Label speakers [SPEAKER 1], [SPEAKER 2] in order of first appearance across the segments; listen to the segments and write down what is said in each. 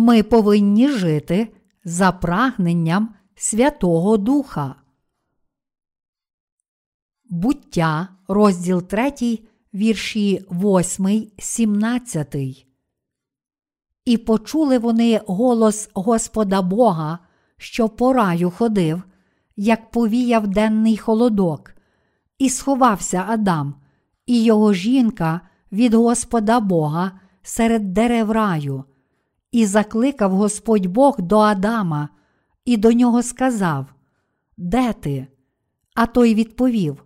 [SPEAKER 1] Ми повинні жити за прагненням Святого Духа. Буття, розділ 3, вірші 8, 17. І почули вони голос Господа Бога, що по раю ходив, як повіяв денний холодок, і сховався Адам, і його жінка від Господа Бога серед дерев раю, і закликав Господь Бог до Адама, і до нього сказав: Де ти? А той відповів: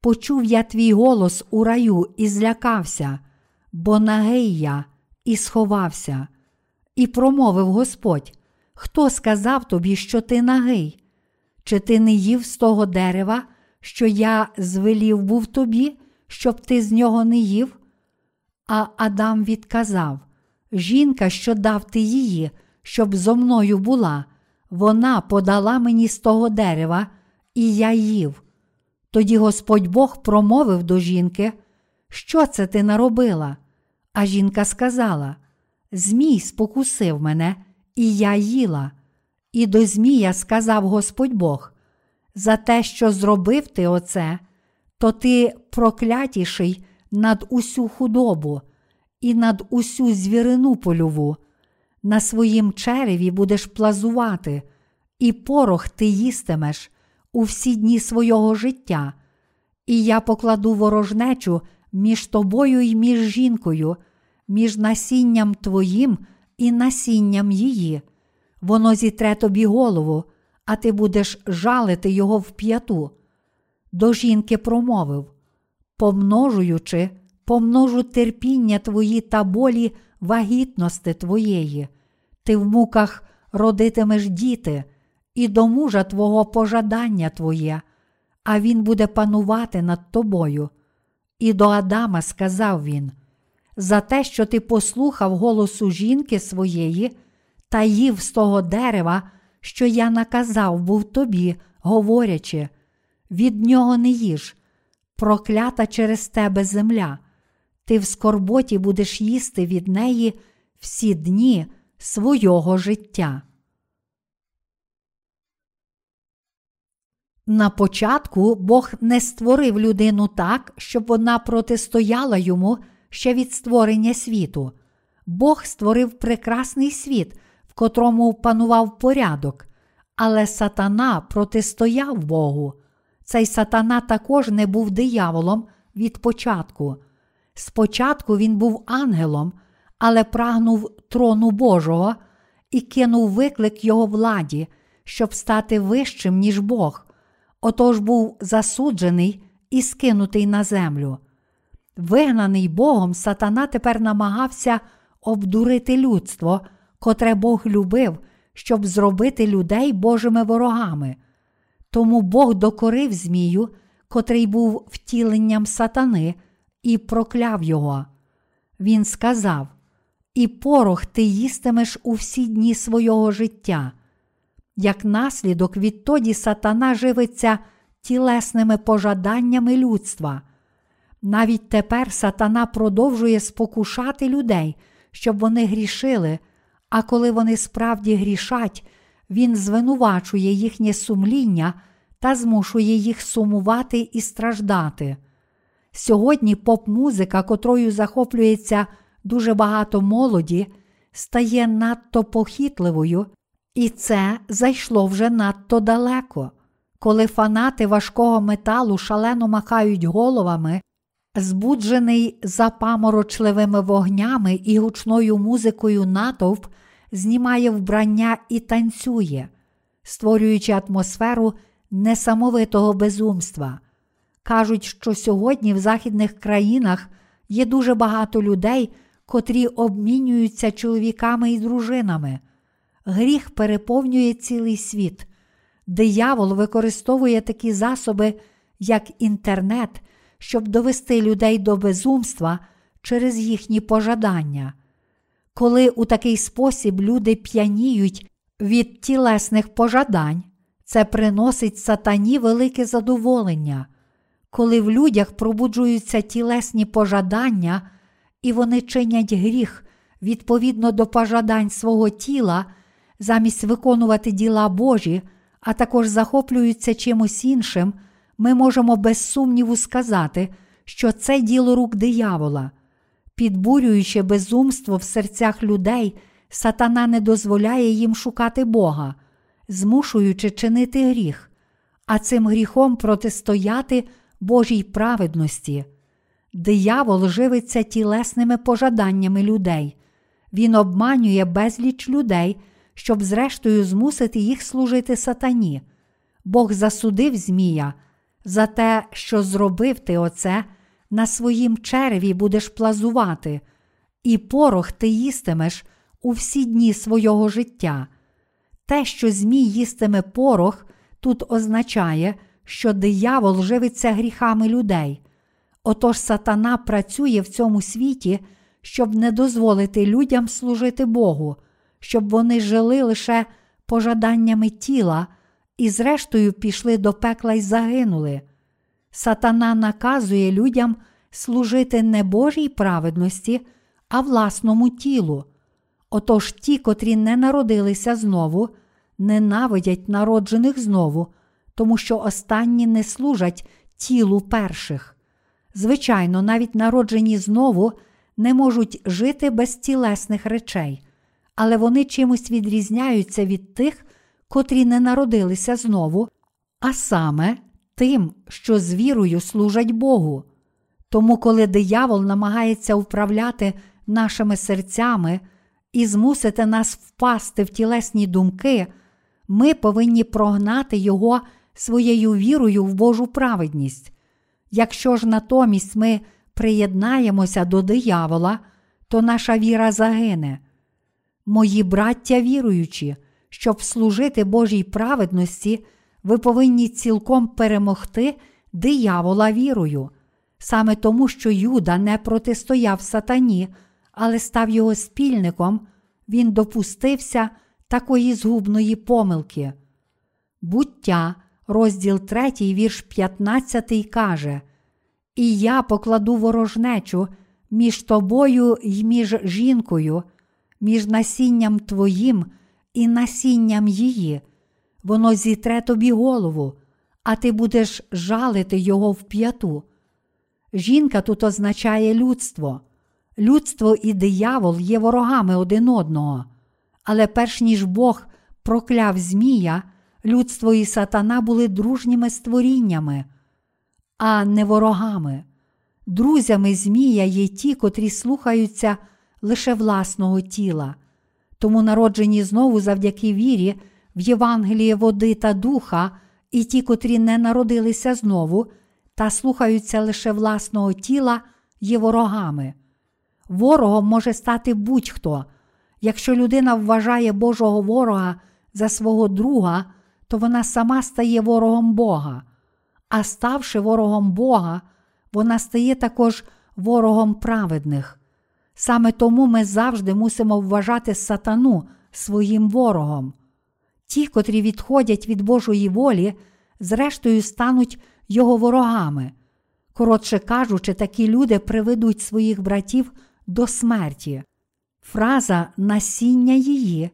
[SPEAKER 1] Почув я твій голос у раю і злякався, бо нагий я і сховався. І промовив Господь: Хто сказав тобі, що ти нагий? Чи ти не їв з того дерева, що я звелів був тобі, щоб ти з нього не їв? А Адам відказав: Жінка, що дав ти її, щоб зо мною була, вона подала мені з того дерева, і я їв. Тоді Господь Бог промовив до жінки, що це ти наробила? А жінка сказала: Змій спокусив мене, і я їла. І до Змія сказав Господь Бог: За те, що зробив ти оце, то ти проклятіший над усю худобу і над усю звірину польову. На своїм череві будеш плазувати, і порох ти їстимеш у всі дні свого життя, і я покладу ворожнечу між тобою і між жінкою, між насінням твоїм і насінням її. Воно зітре тобі голову, а ти будеш жалити його в п'яту. До жінки промовив помножуючи, помножу терпіння твої та болі вагітності твоєї, ти в муках родитимеш діти, і до мужа твого пожадання твоє, а він буде панувати над тобою. І до Адама сказав він: За те, що ти послухав голосу жінки своєї та їв з того дерева, що я наказав був тобі, говорячи, від нього не їж, проклята через тебе земля, ти в скорботі будеш їсти від неї всі дні свого життя. На початку Бог не створив людину так, щоб вона протистояла йому ще від створення світу. Бог створив прекрасний світ, в котрому панував порядок, але сатана протистояв Богу. Цей сатана також не був дияволом від початку. Спочатку він був ангелом, але прагнув трону Божого і кинув виклик його владі, щоб стати вищим, ніж Бог отож був засуджений і скинутий на землю. Вигнаний Богом, сатана тепер намагався обдурити людство, котре Бог любив, щоб зробити людей Божими ворогами. Тому Бог докорив Змію, котрий був втіленням сатани, і прокляв його. Він сказав: І порох ти їстимеш у всі дні свого життя. Як наслідок, відтоді сатана живиться тілесними пожаданнями людства. Навіть тепер сатана продовжує спокушати людей, щоб вони грішили, а коли вони справді грішать, він звинувачує їхнє сумління та змушує їх сумувати і страждати. Сьогодні поп-музика, котрою захоплюється дуже багато молоді, стає надто похитливою і це зайшло вже надто далеко. Коли фанати важкого металу шалено махають головами, збуджений запаморочливими вогнями і гучною музикою натовп знімає вбрання і танцює, створюючи атмосферу несамовитого безумства. Кажуть, що сьогодні в західних країнах є дуже багато людей, котрі обмінюються чоловіками і дружинами. Гріх переповнює цілий світ. Диявол використовує такі засоби, як інтернет, щоб довести людей до безумства через їхні пожадання. Коли у такий спосіб люди п'яніють від тілесних пожадань, це приносить сатані велике задоволення. Коли в людях пробуджуються тілесні пожадання, і вони чинять гріх відповідно до пожадань свого тіла, замість виконувати діла Божі, а також захоплюються чимось іншим, ми можемо без сумніву сказати, що це діло рук диявола. Підбурюючи безумство в серцях людей, сатана не дозволяє їм шукати Бога, змушуючи чинити гріх, а цим гріхом протистояти Божій праведності. Диявол живиться тілесними пожаданнями людей. Він обманює безліч людей, щоб, зрештою, змусити їх служити сатані. Бог засудив Змія за те, що зробив ти оце, на своїм череві будеш плазувати, і порох ти їстимеш у всі дні свого життя. Те, що Змій їстиме порох, тут означає, що диявол живиться гріхами людей. Отож сатана працює в цьому світі, щоб не дозволити людям служити Богу, щоб вони жили лише пожаданнями тіла і, зрештою, пішли до пекла й загинули. Сатана наказує людям служити не Божій праведності, а власному тілу. Отож ті, котрі не народилися знову, ненавидять народжених знову, тому що останні не служать тілу перших. Звичайно, навіть народжені знову не можуть жити без тілесних речей, але вони чимось відрізняються від тих, котрі не народилися знову, а саме тим, що з вірою служать Богу. Тому, коли диявол намагається управляти нашими серцями і змусити нас впасти в тілесні думки, ми повинні прогнати його своєю вірою в Божу праведність. Якщо ж натомість ми приєднаємося до диявола, то наша віра загине. Мої браття віруючі, щоб служити Божій праведності, ви повинні цілком перемогти диявола вірою, саме тому, що Юда не протистояв сатані, але став його спільником, він допустився такої згубної помилки. Буття, розділ 3, вірш 15 каже: І я покладу ворожнечу між тобою й між жінкою, між насінням твоїм і насінням її. Воно зітре тобі голову, а ти будеш жалити його в п'яту. Жінка тут означає людство. Людство і диявол є ворогами один одного. Але перш ніж Бог прокляв Змія, людство і сатана були дружніми створіннями, а не ворогами. Друзями Змія є ті, котрі слухаються лише власного тіла. Тому народжені знову завдяки вірі в Євангеліє води та духа, і ті, котрі не народилися знову, та слухаються лише власного тіла, є ворогами. Ворогом може стати будь-хто. Якщо людина вважає Божого ворога за свого друга, то вона сама стає ворогом Бога. А ставши ворогом Бога, вона стає також ворогом праведних. Саме тому ми завжди мусимо вважати сатану своїм ворогом. Ті, котрі відходять від Божої волі, зрештою стануть його ворогами. Коротше кажучи, такі люди приведуть своїх братів до смерті. Фраза насіння її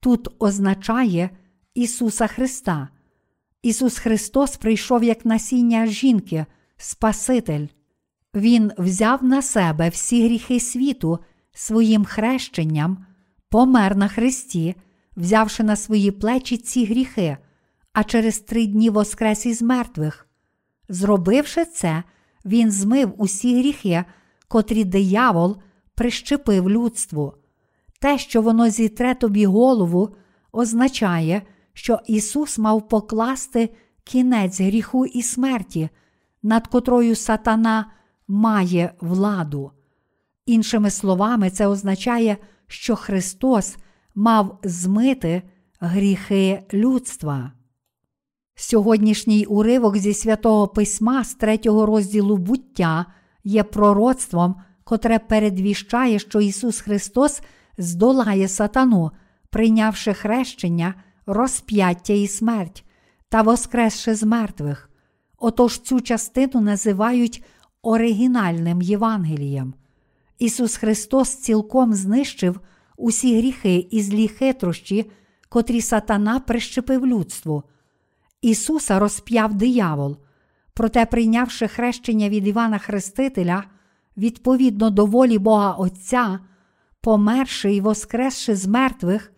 [SPEAKER 1] тут означає Ісуса Христа. Ісус Христос прийшов як насіння жінки, Спаситель. Він взяв на себе всі гріхи світу своїм хрещенням, помер на Христі, взявши на свої плечі ці гріхи, а через три дні воскрес із мертвих. Зробивши це, Він змив усі гріхи, котрі диявол прищепив людству. Те, що воно зітре тобі голову, означає, що Ісус мав покласти кінець гріху і смерті, над котрою сатана має владу. Іншими словами, це означає, що Христос мав змити гріхи людства. Сьогоднішній уривок зі святого письма з третього розділу буття є пророцтвом, котре передвіщає, що Ісус Христос здолає сатану, прийнявши хрещення, розп'яття і смерть та воскресши з мертвих. Отож цю частину називають оригінальним Євангелієм. Ісус Христос цілком знищив усі гріхи і злі хитрощі, котрі сатана прищепив людству. Ісуса розп'яв диявол, проте, прийнявши хрещення від Івана Хрестителя, відповідно до волі Бога Отця, померши і воскресши з мертвих,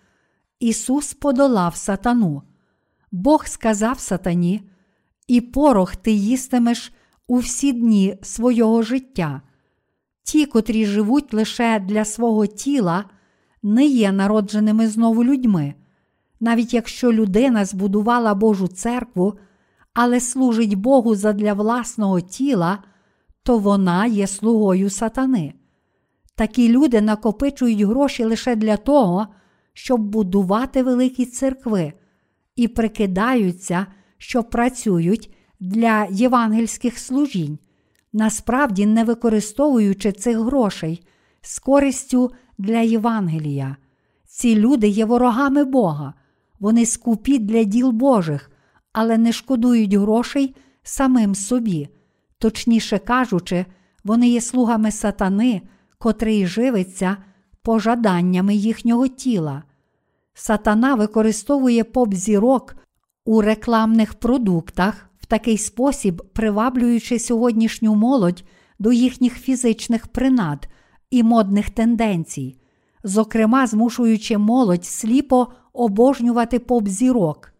[SPEAKER 1] Ісус подолав сатану. Бог сказав сатані, і порох ти їстимеш у всі дні свого життя. Ті, котрі живуть лише для свого тіла, не є народженими знову людьми. Навіть якщо людина збудувала Божу церкву, але служить Богу задля власного тіла, то вона є слугою сатани. Такі люди накопичують гроші лише для того, щоб будувати великі церкви, і прикидаються, що працюють для євангельських служінь, насправді не використовуючи цих грошей з користю для Євангелія. Ці люди є ворогами Бога, вони скупі для діл Божих, але не шкодують грошей самим собі. Точніше кажучи, вони є слугами сатани, котрий живиться пожаданнями їхнього тіла. Сатана використовує поп-зірок у рекламних продуктах в такий спосіб, приваблюючи сьогоднішню молодь до їхніх фізичних принад і модних тенденцій, зокрема, змушуючи молодь сліпо обожнювати поп-зірок.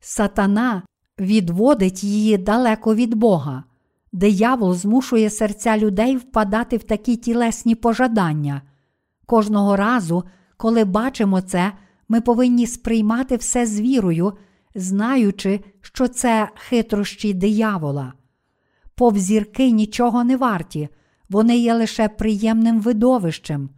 [SPEAKER 1] Сатана відводить її далеко від Бога. Диявол змушує серця людей впадати в такі тілесні пожадання. Кожного разу, коли бачимо це, ми повинні сприймати все з вірою, знаючи, що це хитрощі диявола. Повзірки нічого не варті, вони є лише приємним видовищем.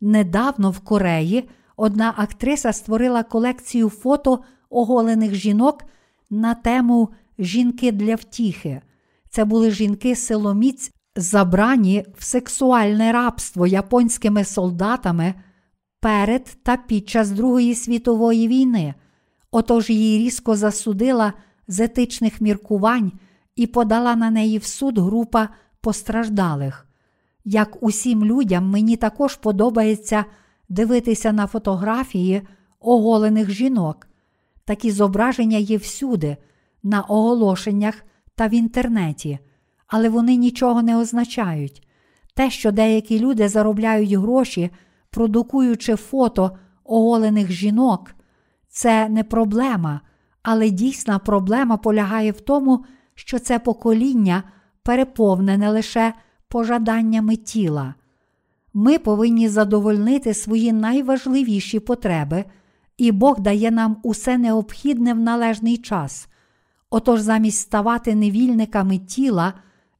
[SPEAKER 1] Недавно в Кореї одна актриса створила колекцію фото оголених жінок на тему Жінки для втіхи. Це були жінки силоміць, забрані в сексуальне рабство японськими солдатами перед та під час Другої світової війни. Отож її різко засудила з етичних міркувань і подала на неї в суд група постраждалих. Як усім людям, мені також подобається дивитися на фотографії оголених жінок. Такі зображення є всюди, на оголошеннях та в інтернеті, але вони нічого не означають. Те, що деякі люди заробляють гроші, продукуючи фото оголених жінок, це не проблема, але дійсна проблема полягає в тому, що це покоління переповнене лише пожаданнями тіла. Ми повинні задовольнити свої найважливіші потреби, і Бог дає нам усе необхідне в належний час. Отож, замість ставати невільниками тіла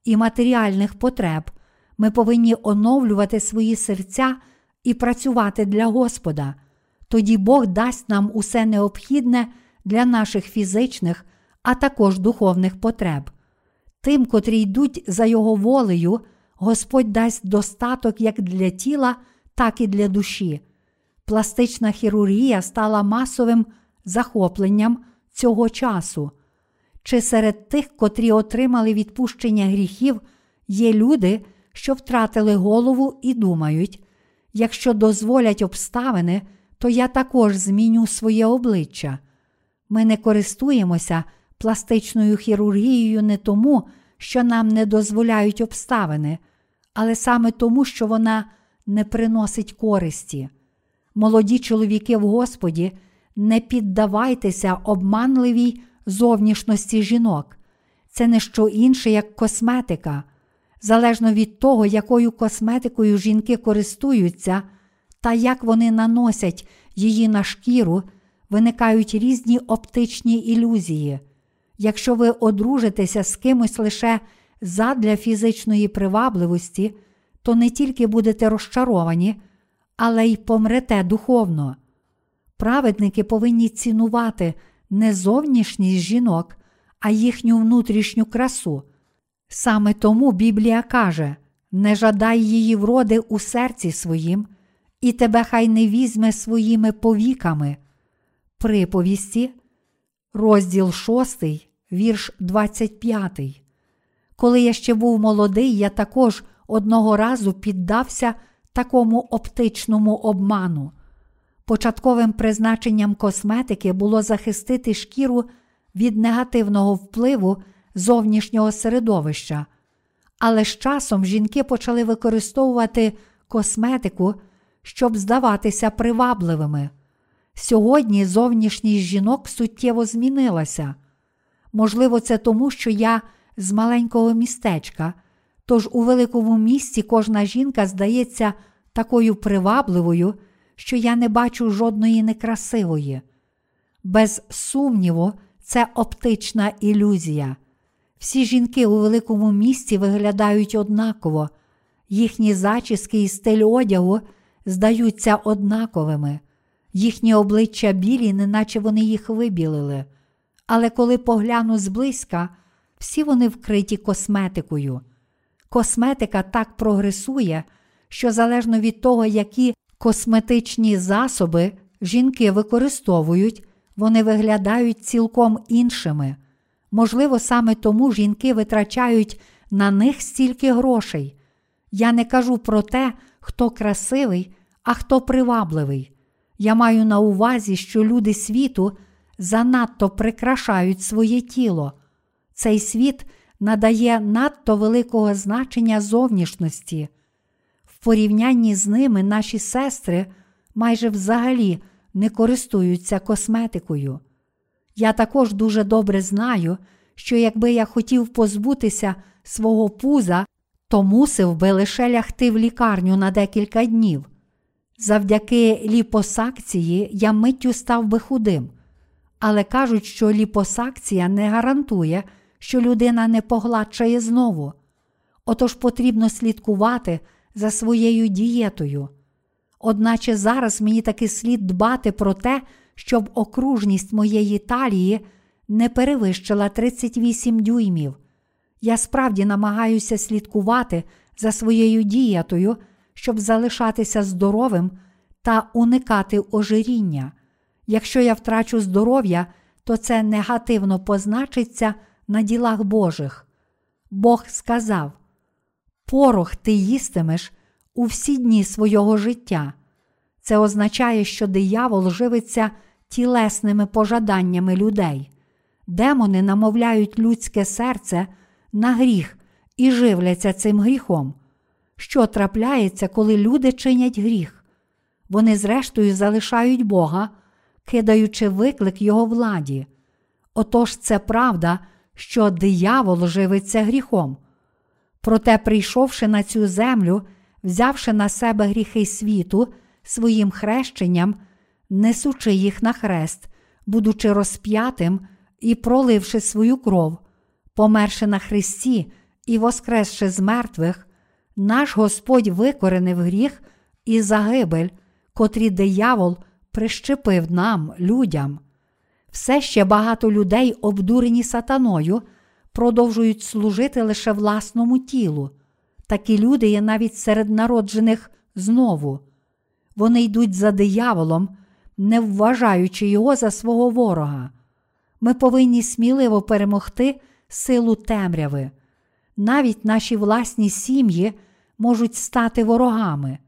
[SPEAKER 1] і матеріальних потреб, ми повинні оновлювати свої серця і працювати для Господа. Тоді Бог дасть нам усе необхідне для наших фізичних, а також духовних потреб. Тим, котрі йдуть за Його волею, Господь дасть достаток як для тіла, так і для душі. Пластична хірургія стала масовим захопленням цього часу. Чи серед тих, котрі отримали відпущення гріхів, є люди, що втратили голову і думають, якщо дозволять обставини, то я також зміню своє обличчя. Ми не користуємося пластичною хірургією не тому, що нам не дозволяють обставини, але саме тому, що вона не приносить користі. Молоді чоловіки в Господі, не піддавайтеся обманливій зовнішності жінок. Це не що інше, як косметика. Залежно від того, якою косметикою жінки користуються, та як вони наносять її на шкіру, виникають різні оптичні ілюзії. Якщо ви одружитеся з кимось лише задля фізичної привабливості, то не тільки будете розчаровані, але й помрете духовно. Праведники повинні цінувати не зовнішність жінок, а їхню внутрішню красу. Саме тому Біблія каже: не жадай її вроди у серці своїм, і тебе хай не візьме своїми повіками. Приповісті, розділ 6, вірш 25. Коли я ще був молодий, я також одного разу піддався такому оптичному обману. Початковим призначенням косметики було захистити шкіру від негативного впливу зовнішнього середовища, але з часом жінки почали використовувати косметику, щоб здаватися привабливими. Сьогодні зовнішність жінок суттєво змінилася. Можливо, це тому, що я з маленького містечка, тож у великому місті кожна жінка здається такою привабливою, що я не бачу жодної некрасивої. Без сумніву, це оптична ілюзія. Всі жінки у великому місті виглядають однаково, їхні зачіски і стиль одягу здаються однаковими, їхні обличчя білі, неначе вони їх вибілили. Але коли погляну зблизька, всі вони вкриті косметикою. Косметика так прогресує, що залежно від того, які косметичні засоби жінки використовують, вони виглядають цілком іншими. Можливо, саме тому жінки витрачають на них стільки грошей. Я не кажу про те, хто красивий, а хто привабливий. Я маю на увазі, що люди світу занадто прикрашають своє тіло. Цей світ надає надто великого значення зовнішності. Порівнянні з ними наші сестри майже взагалі не користуються косметикою. Я також дуже добре знаю, що якби я хотів позбутися свого пуза, то мусив би лише лягти в лікарню на декілька днів. Завдяки ліпосакції я миттю став би худим, але кажуть, що ліпосакція не гарантує, що людина не погладшає знову. Отож потрібно слідкувати за своєю дієтою. Одначе зараз мені таки слід дбати про те, щоб окружність моєї талії не перевищила 38 дюймів. Я справді намагаюся слідкувати за своєю дієтою, щоб залишатися здоровим та уникати ожиріння. Якщо я втрачу здоров'я, то це негативно позначиться на ділах Божих. Бог сказав: Порох ти їстимеш у всі дні свого життя. Це означає, що диявол живиться тілесними пожаданнями людей. Демони намовляють людське серце на гріх і живляться цим гріхом. Що трапляється, коли люди чинять гріх? Вони, зрештою, залишають Бога, кидаючи виклик Його владі. Отож, це правда, що диявол живиться гріхом. Проте, прийшовши на цю землю, взявши на себе гріхи світу своїм хрещенням, несучи їх на хрест, будучи розп'ятим і проливши свою кров, померши на Христі і воскресши з мертвих, наш Господь викоренив гріх і загибель, котрі диявол прищепив нам, людям. Все ще багато людей, обдурені сатаною, продовжують служити лише власному тілу. Такі люди є навіть серед народжених знову. Вони йдуть за дияволом, не вважаючи його за свого ворога. Ми повинні сміливо перемогти силу темряви. Навіть наші власні сім'ї можуть стати ворогами.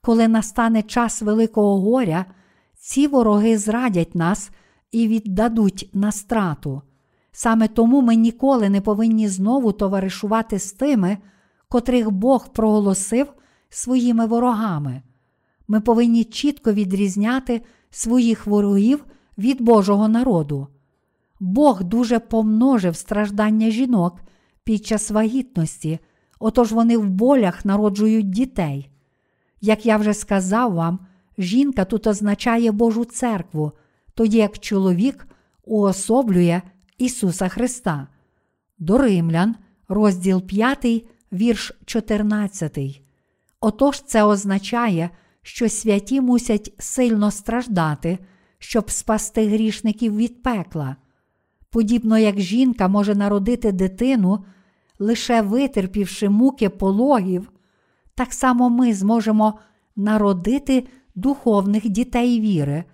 [SPEAKER 1] Коли настане час Великого горя, ці вороги зрадять нас і віддадуть на страту. Саме тому ми ніколи не повинні знову товаришувати з тими, котрих Бог проголосив своїми ворогами. Ми повинні чітко відрізняти своїх ворогів від Божого народу. Бог дуже помножив страждання жінок під час вагітності, отож вони в болях народжують дітей. Як я вже сказав вам, жінка тут означає Божу церкву, тоді як чоловік уособлює Ісуса Христа. До Римлян, розділ 5, вірш 14. Отож, це означає, що святі мусять сильно страждати, щоб спасти грішників від пекла. Подібно як жінка може народити дитину, лише витерпівши муки пологів, так само ми зможемо народити духовних дітей віри,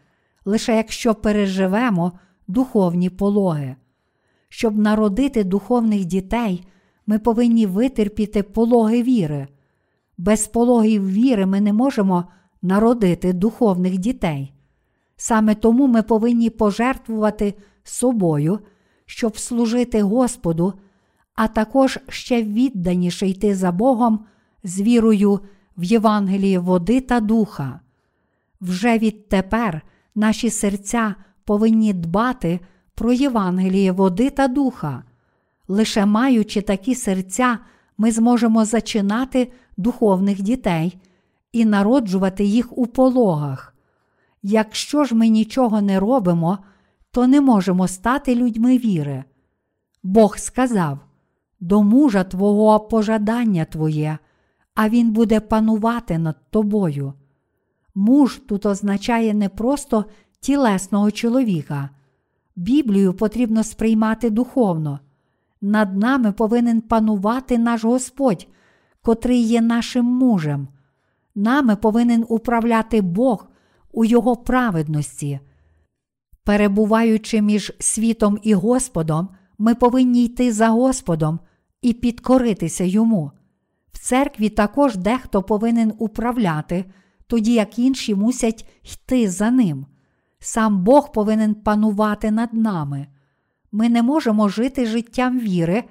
[SPEAKER 1] лише якщо переживемо духовні пологи. Щоб народити духовних дітей, ми повинні витерпіти пологи віри. Без пологів віри ми не можемо народити духовних дітей. Саме тому ми повинні пожертвувати собою, щоб служити Господу, а також ще відданіше йти за Богом з вірою в Євангелії води та духа. Вже відтепер наші серця повинні дбати про Євангеліє води та духа. Лише маючи такі серця, ми зможемо зачинати духовних дітей і народжувати їх у пологах. Якщо ж ми нічого не робимо, то не можемо стати людьми віри. Бог сказав: до мужа Твого пожадання Твоє, а Він буде панувати над тобою. Муж тут означає не просто тілесного чоловіка. Біблію потрібно сприймати духовно. Над нами повинен панувати наш Господь, котрий є нашим мужем. Нами повинен управляти Бог у Його праведності. Перебуваючи між світом і Господом, ми повинні йти за Господом і підкоритися йому. В церкві також дехто повинен управляти, тоді як інші мусять йти за ним. Сам Бог повинен панувати над нами. Ми не можемо жити життям віри,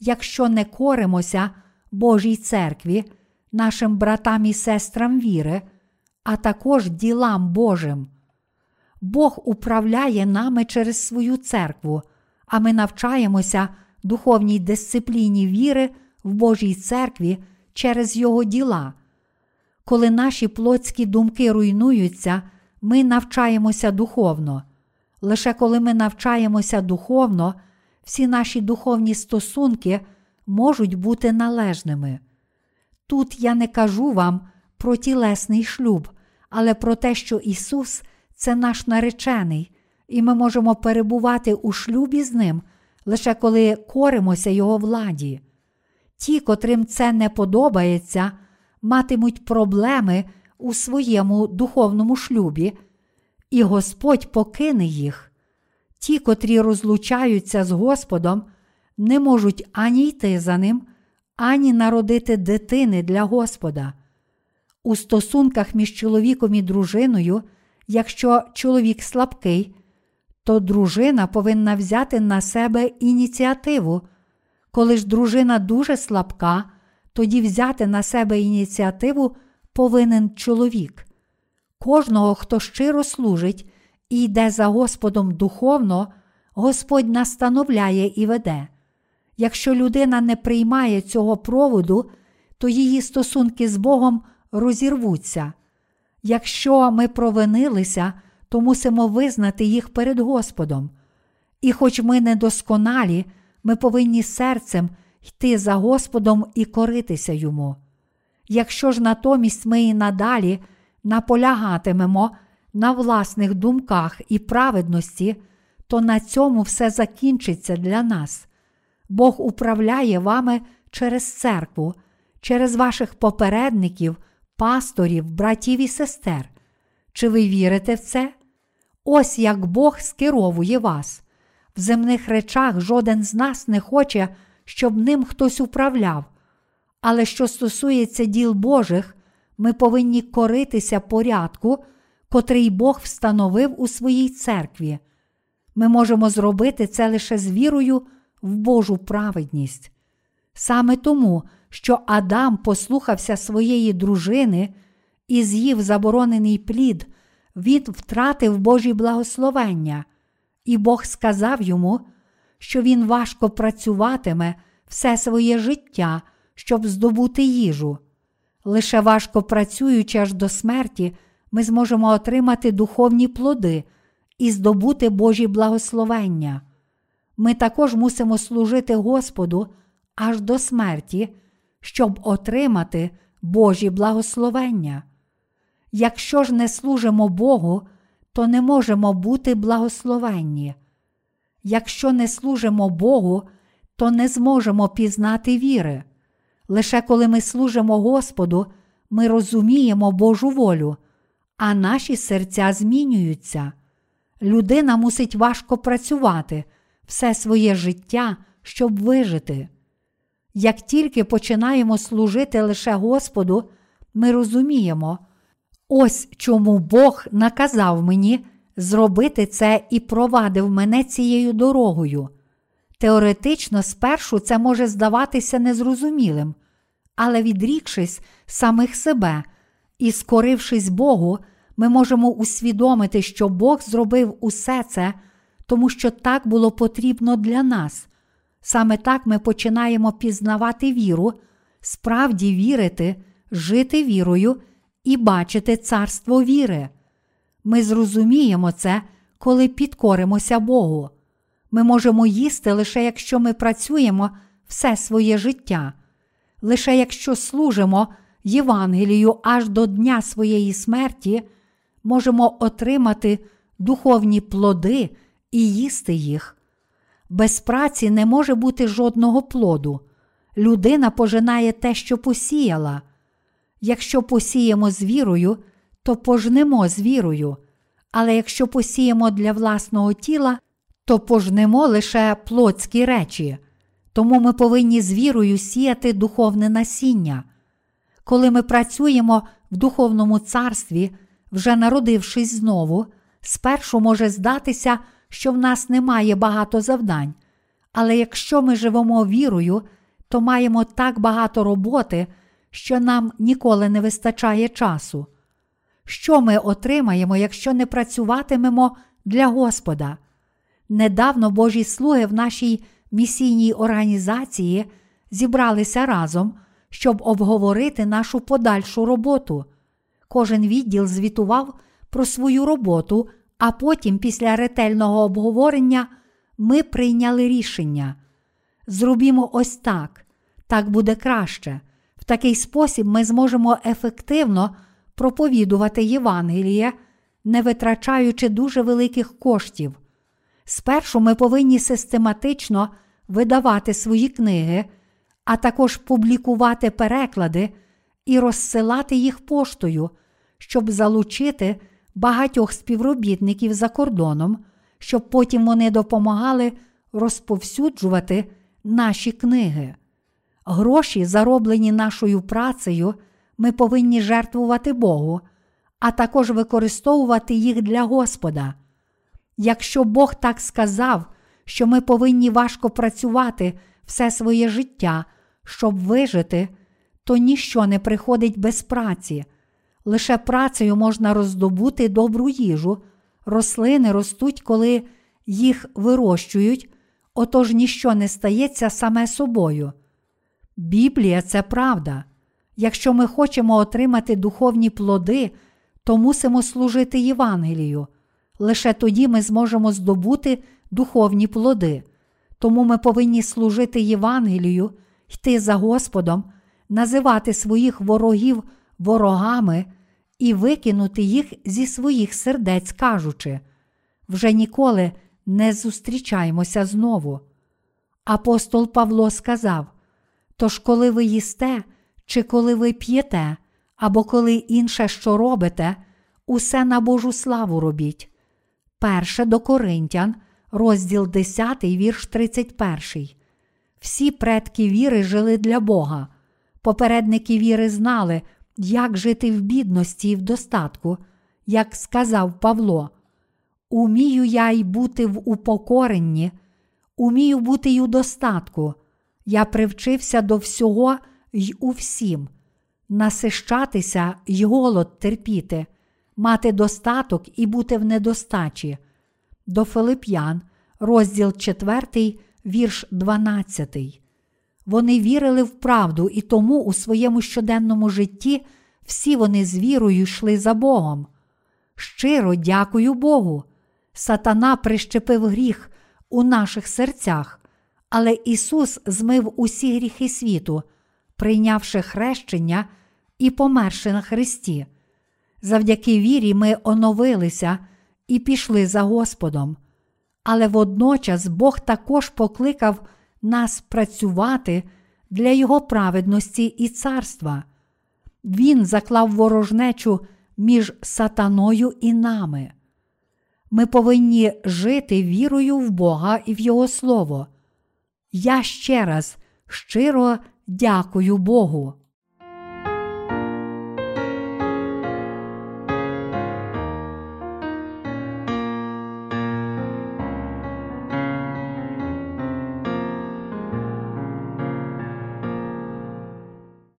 [SPEAKER 1] якщо не коримося Божій церкві, нашим братам і сестрам віри, а також ділам Божим. Бог управляє нами через свою церкву, а ми навчаємося духовній дисципліні віри в Божій церкві через Його діла. Коли наші плотські думки руйнуються, ми навчаємося духовно. Лише коли ми навчаємося духовно, всі наші духовні стосунки можуть бути належними. Тут я не кажу вам про тілесний шлюб, але про те, що Ісус це наш наречений, і ми можемо перебувати у шлюбі з Ним лише коли коримося Його владі. Ті, котрим це не подобається, матимуть проблеми у своєму духовному шлюбі, і Господь покине їх. Ті, котрі розлучаються з Господом, не можуть ані йти за ним, ані народити дитини для Господа. У стосунках між чоловіком і дружиною, якщо чоловік слабкий, то дружина повинна взяти на себе ініціативу. Коли ж дружина дуже слабка, тоді взяти на себе ініціативу повинен чоловік. Кожного, хто щиро служить і йде за Господом духовно, Господь настановляє і веде. Якщо людина не приймає цього проводу, то її стосунки з Богом розірвуться. Якщо ми провинилися, то мусимо визнати їх перед Господом. І хоч ми недосконалі, ми повинні серцем йти за Господом і коритися йому. Якщо ж натомість ми і надалі наполягатимемо на власних думках і праведності, то на цьому все закінчиться для нас. Бог управляє вами через церкву, через ваших попередників, пасторів, братів і сестер. Чи ви вірите в це? Ось як Бог скеровує вас. В земних речах жоден з нас не хоче, щоб ним хтось управляв. Але що стосується діл Божих, ми повинні коритися порядку, котрий Бог встановив у своїй церкві. Ми можемо зробити це лише з вірою в Божу праведність. Саме тому, що Адам послухався своєї дружини і з'їв заборонений плід він втратив Божі благословення, і Бог сказав йому, що він важко працюватиме все своє життя, щоб здобути їжу. Лише важко працюючи аж до смерті, ми зможемо отримати духовні плоди і здобути Божі благословення. Ми також мусимо служити Господу аж до смерті, щоб отримати Божі благословення. Якщо ж не служимо Богу, то не можемо бути благословенні. Якщо не служимо Богу, то не зможемо пізнати віри. Лише коли ми служимо Господу, ми розуміємо Божу волю, а наші серця змінюються. Людина мусить важко працювати все своє життя, щоб вижити. Як тільки починаємо служити лише Господу, ми розуміємо, ось чому Бог наказав мені зробити це і провадив мене цією дорогою. Теоретично, спершу це може здаватися незрозумілим, але відрікшись самих себе і скорившись Богу, ми можемо усвідомити, що Бог зробив усе це, тому що так було потрібно для нас. Саме так ми починаємо пізнавати віру, справді вірити, жити вірою і бачити царство віри. Ми зрозуміємо це, коли підкоримося Богу. Ми можемо їсти лише якщо ми працюємо все своє життя, лише якщо служимо Євангелію аж до дня своєї смерті, можемо отримати духовні плоди і їсти їх. Без праці не може бути жодного плоду. Людина пожинає те, що посіяла. Якщо посіємо з вірою, то пожнемо з вірою, але якщо посіємо для власного тіла, то пожнемо лише плотські речі. Тому ми повинні з вірою сіяти духовне насіння. Коли ми працюємо в духовному царстві, вже народившись знову, спершу може здатися, що в нас немає багато завдань. Але якщо ми живемо вірою, то маємо так багато роботи, що нам ніколи не вистачає часу. Що ми отримаємо, якщо не працюватимемо для Господа? Недавно Божі слуги в нашій місійній організації зібралися разом, щоб обговорити нашу подальшу роботу. Кожен відділ звітував про свою роботу, а потім, після ретельного обговорення, ми прийняли рішення. Зробімо ось так, так буде краще. В такий спосіб ми зможемо ефективно проповідувати Євангеліє, не витрачаючи дуже великих коштів. Спершу ми повинні систематично видавати свої книги, а також публікувати переклади і розсилати їх поштою, щоб залучити багатьох співробітників за кордоном, щоб потім вони допомагали розповсюджувати наші книги. Гроші, зароблені нашою працею, ми повинні жертвувати Богу, а також використовувати їх для Господа. Якщо Бог так сказав, що ми повинні важко працювати все своє життя, щоб вижити, то ніщо не приходить без праці. Лише працею можна роздобути добру їжу, рослини ростуть, коли їх вирощують, отож ніщо не стається саме собою. Біблія це правда. Якщо ми хочемо отримати духовні плоди, то мусимо служити Євангелію. Лише тоді ми зможемо здобути духовні плоди. Тому ми повинні служити Євангелію, йти за Господом, називати своїх ворогів ворогами і викинути їх зі своїх сердець, кажучи, вже ніколи не зустрічаємося знову. Апостол Павло сказав: Тож, коли ви їсте, чи коли ви п'єте, або коли інше що робите, усе на Божу славу робіть. Перше до Коринтян, розділ 10, вірш 31. Всі предки віри жили для Бога. Попередники віри знали, як жити в бідності і в достатку, як сказав Павло. Умію я й бути в упокоренні, умію бути й у достатку. Я привчився до всього й у всім, насищатися й голод терпіти, мати достаток і бути в недостачі. До Филип'ян, розділ 4, вірш 12. Вони вірили в правду, і тому у своєму щоденному житті всі вони з вірою йшли за Богом. Щиро дякую Богу. Сатана прищепив гріх у наших серцях, але Ісус змив усі гріхи світу, прийнявши хрещення і померши на Христі. Завдяки вірі ми оновилися і пішли за Господом. Але водночас Бог також покликав нас працювати для Його праведності і царства. Він заклав ворожнечу між сатаною і нами. Ми повинні жити вірою в Бога і в Його Слово. Я ще раз щиро Дякую Богу.